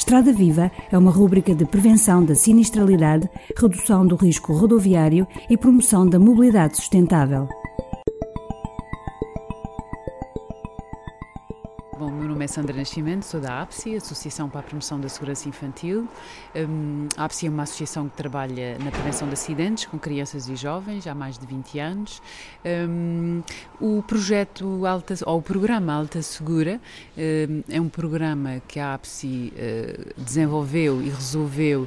Estrada Viva é uma rúbrica de prevenção da sinistralidade, redução do risco rodoviário e promoção da mobilidade sustentável. Bom, meu nome é Sandra Nascimento, sou da APSI, Associação para a Promoção da Segurança Infantil. Um, a APSI é uma associação que trabalha na prevenção de acidentes com crianças e jovens há mais de 20 anos. Um, o projeto Alta, ou o programa Alta Segura um, é um programa que a APSI uh, desenvolveu e resolveu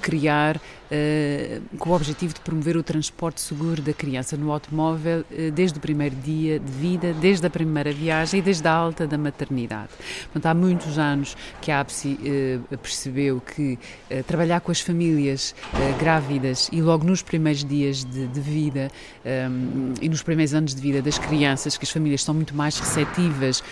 criar uh, com o objetivo de promover o transporte seguro da criança no automóvel uh, desde o primeiro dia de vida, desde a primeira viagem e desde a alta da maternidade. Portanto, há muitos anos que a APSI eh, percebeu que eh, trabalhar com as famílias eh, grávidas e logo nos primeiros dias de, de vida um, e nos primeiros anos de vida das crianças, que as famílias são muito mais receptivas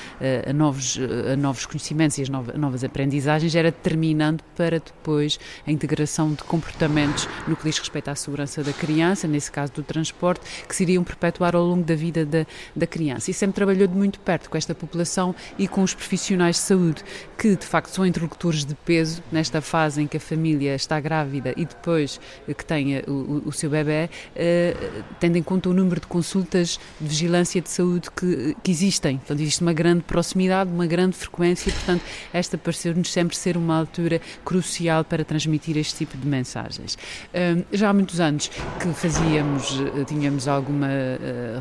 a, novos, a novos conhecimentos e as novas, novas aprendizagens, era determinante para depois a integração de comportamentos no que diz respeito à segurança da criança, nesse caso do transporte, que se iriam perpetuar ao longo da vida da, da criança. E sempre trabalhou de muito perto com esta população e com os profissionais de saúde, que de facto são interlocutores de peso nesta fase em que a família está grávida e depois que tenha o, o seu bebê, uh, tendo em conta o número de consultas de vigilância de saúde que, que existem. Portanto, existe uma grande proximidade, uma grande frequência, portanto, esta pareceu-nos sempre ser uma altura crucial para transmitir este tipo de mensagens. Já há muitos anos que fazíamos, eh, tínhamos alguma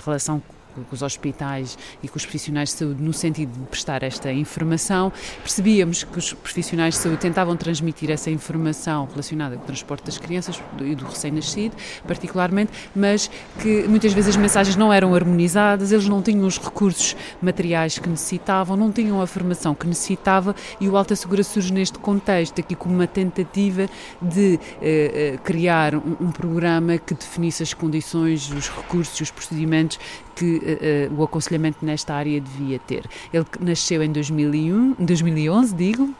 relação com os hospitais e com os profissionais de saúde no sentido de prestar esta informação. Percebíamos que os profissionais de saúde tentavam transmitir essa informação relacionada com o transporte das crianças e do recém-nascido, particularmente, mas que muitas vezes as mensagens não eram harmonizadas, eles não tinham os recursos materiais que necessitavam, não tinham a formação que necessitava e o Alta Segura surge neste contexto, aqui como uma tentativa de eh, eh criar um, um programa que definisse as condições, os recursos e os procedimentos que uh, o aconselhamento nesta área devia ter. Ele nasceu em 2001, 2011, digo,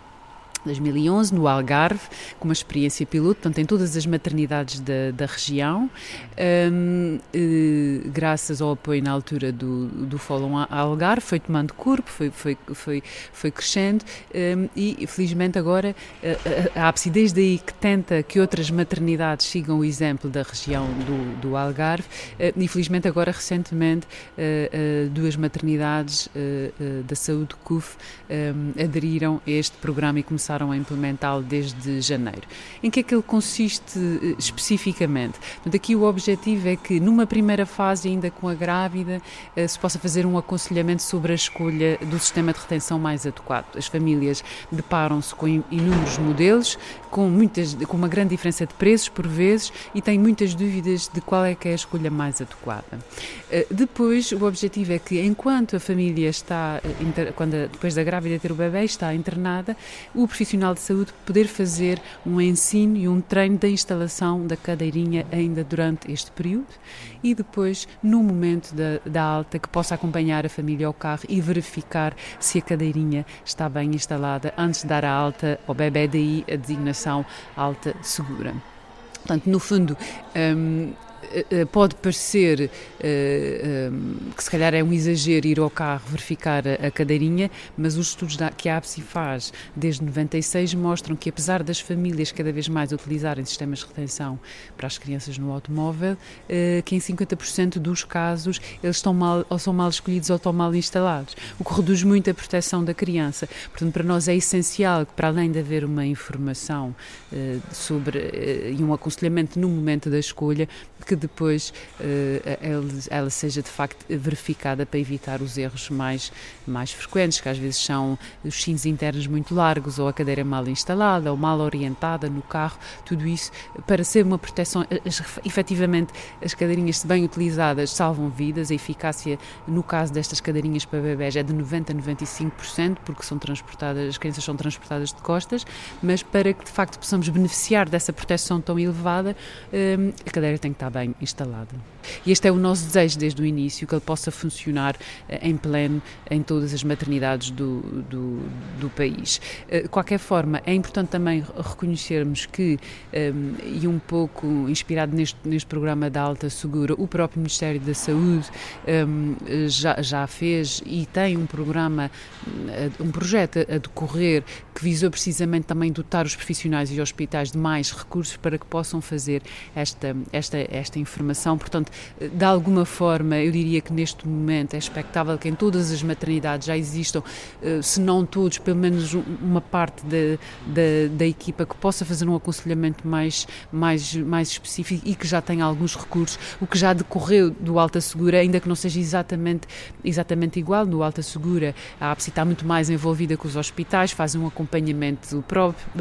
2011, no Algarve, com uma experiência piloto, portanto, em todas as maternidades da, da região, um, eh, graças ao apoio na altura do, do Fórum Algarve, foi tomando corpo, foi, foi, foi, foi crescendo um, e, felizmente, agora a, a desde aí que tenta que outras maternidades sigam o exemplo da região do, do Algarve, uh, e, felizmente, agora, recentemente, uh, duas maternidades da saúde CUF aderiram a este programa e começaram começaram a implementá-lo desde janeiro. Em que é que ele consiste eh, especificamente? Portanto, aqui o objetivo é que, numa primeira fase, ainda com a grávida, eh, se possa fazer um aconselhamento sobre a escolha do sistema de retenção mais adequado. As famílias deparam-se com inúmeros modelos, com, muitas, com uma grande diferença de preços, por vezes, e têm muitas dúvidas de qual é que é a escolha mais adequada. Eh, depois, o objetivo é que, enquanto a família está, quando, depois da grávida ter o bebê, está internada, o profissional de saúde poder fazer um ensino e um treino da instalação da cadeirinha ainda durante este período e depois, no momento da, da alta, que possa acompanhar a família ao carro e verificar se a cadeirinha está bem instalada antes de dar a alta ao bebê, daí a designação alta segura. Portanto, no fundo, um, pode parecer eh, que se calhar é um exagero ir ao carro verificar a cadeirinha, mas os estudos que a APSI faz desde 96 mostram que apesar das famílias cada vez mais utilizarem sistemas de retenção para as crianças no automóvel, que em 50% dos casos eles estão mal ou são mal escolhidos ou estão mal instalados, o que reduz muito a proteção da criança. Portanto, para nós é essencial que para além de haver uma informação sobre e um aconselhamento no momento da escolha, que depois uh, ela, seja de facto verificada para evitar os erros mais, mais frequentes, que às vezes são os sinos internos muito largos, ou a cadeira mal instalada, ou mal orientada no carro, tudo isso para ser uma proteção. As, efetivamente, as cadeirinhas, se bem utilizadas, salvam vidas, a eficácia no caso destas cadeirinhas para bebés é de 90% a 95%, porque são transportadas, as crianças são transportadas de costas, mas para que de facto possamos beneficiar dessa proteção tão elevada, um, a cadeira tem que estar bem bem instalado. E este é o nosso desejo desde o início, que ele possa funcionar uh, em pleno em todas as maternidades do, do, do país. Uh, de qualquer forma, é importante também reconhecermos que, um, e um pouco inspirado neste, neste programa da Alta Segura, o próprio Ministério da Saúde um, já, já fez e tem um programa, um projeto a decorrer que visou precisamente também dotar os profissionais e hospitais de mais recursos para que possam fazer esta, esta, esta informação. Portanto, de alguma forma, eu diria que neste momento é expectável que em todas as maternidades já existam, eh, se não todos, pelo menos uma parte da, da, da equipa que possa fazer um aconselhamento mais, mais, mais específico e que já tenha alguns recursos, o que já decorreu do Alta Segura, ainda que não seja exatamente, exatamente igual, no Alta Segura a APSI está muito mais envolvida com os hospitais, fazem um acompanhamento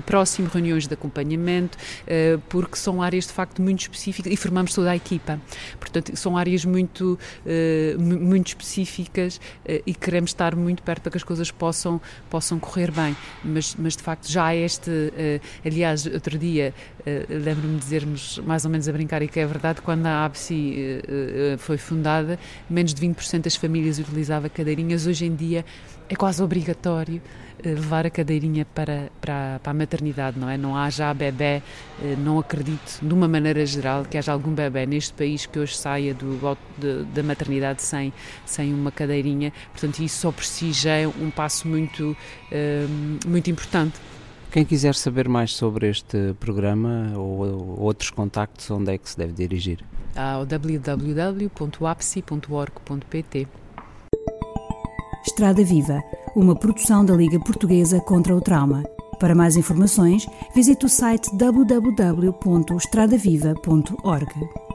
próximo, reuniões de acompanhamento, eh, porque são áreas de facto muito específicas e formamos toda a equipa. Portanto, são áreas muito, eh, muito específicas eh, e queremos estar muito perto para que as coisas possam, possam correr bem. Mas, mas de facto já este, aliás, outro dia lembro-me de dizermos mais ou menos a brincar e que é verdade, quando a ABSI foi fundada, menos de 20% das famílias utilizava cadeirinhas. Hoje em dia é quase obrigatório eh, levar a cadeirinha para, para, para, a maternidade, não é? Não há já bebê, eh, não acredito, de uma maneira geral, que haja algum bebê neste país que hoje saia do, de, da maternidade sem, sem uma cadeirinha. Portanto, isso só por si já é um passo muito, eh, muito importante. Quem quiser saber mais sobre este programa ou outros contactos, onde é que se deve dirigir? Ao www.apsi.org.pt Estrada Viva, uma produção da Liga Portuguesa contra o Trauma. Para mais informações, visite o site www.estradaviva.org.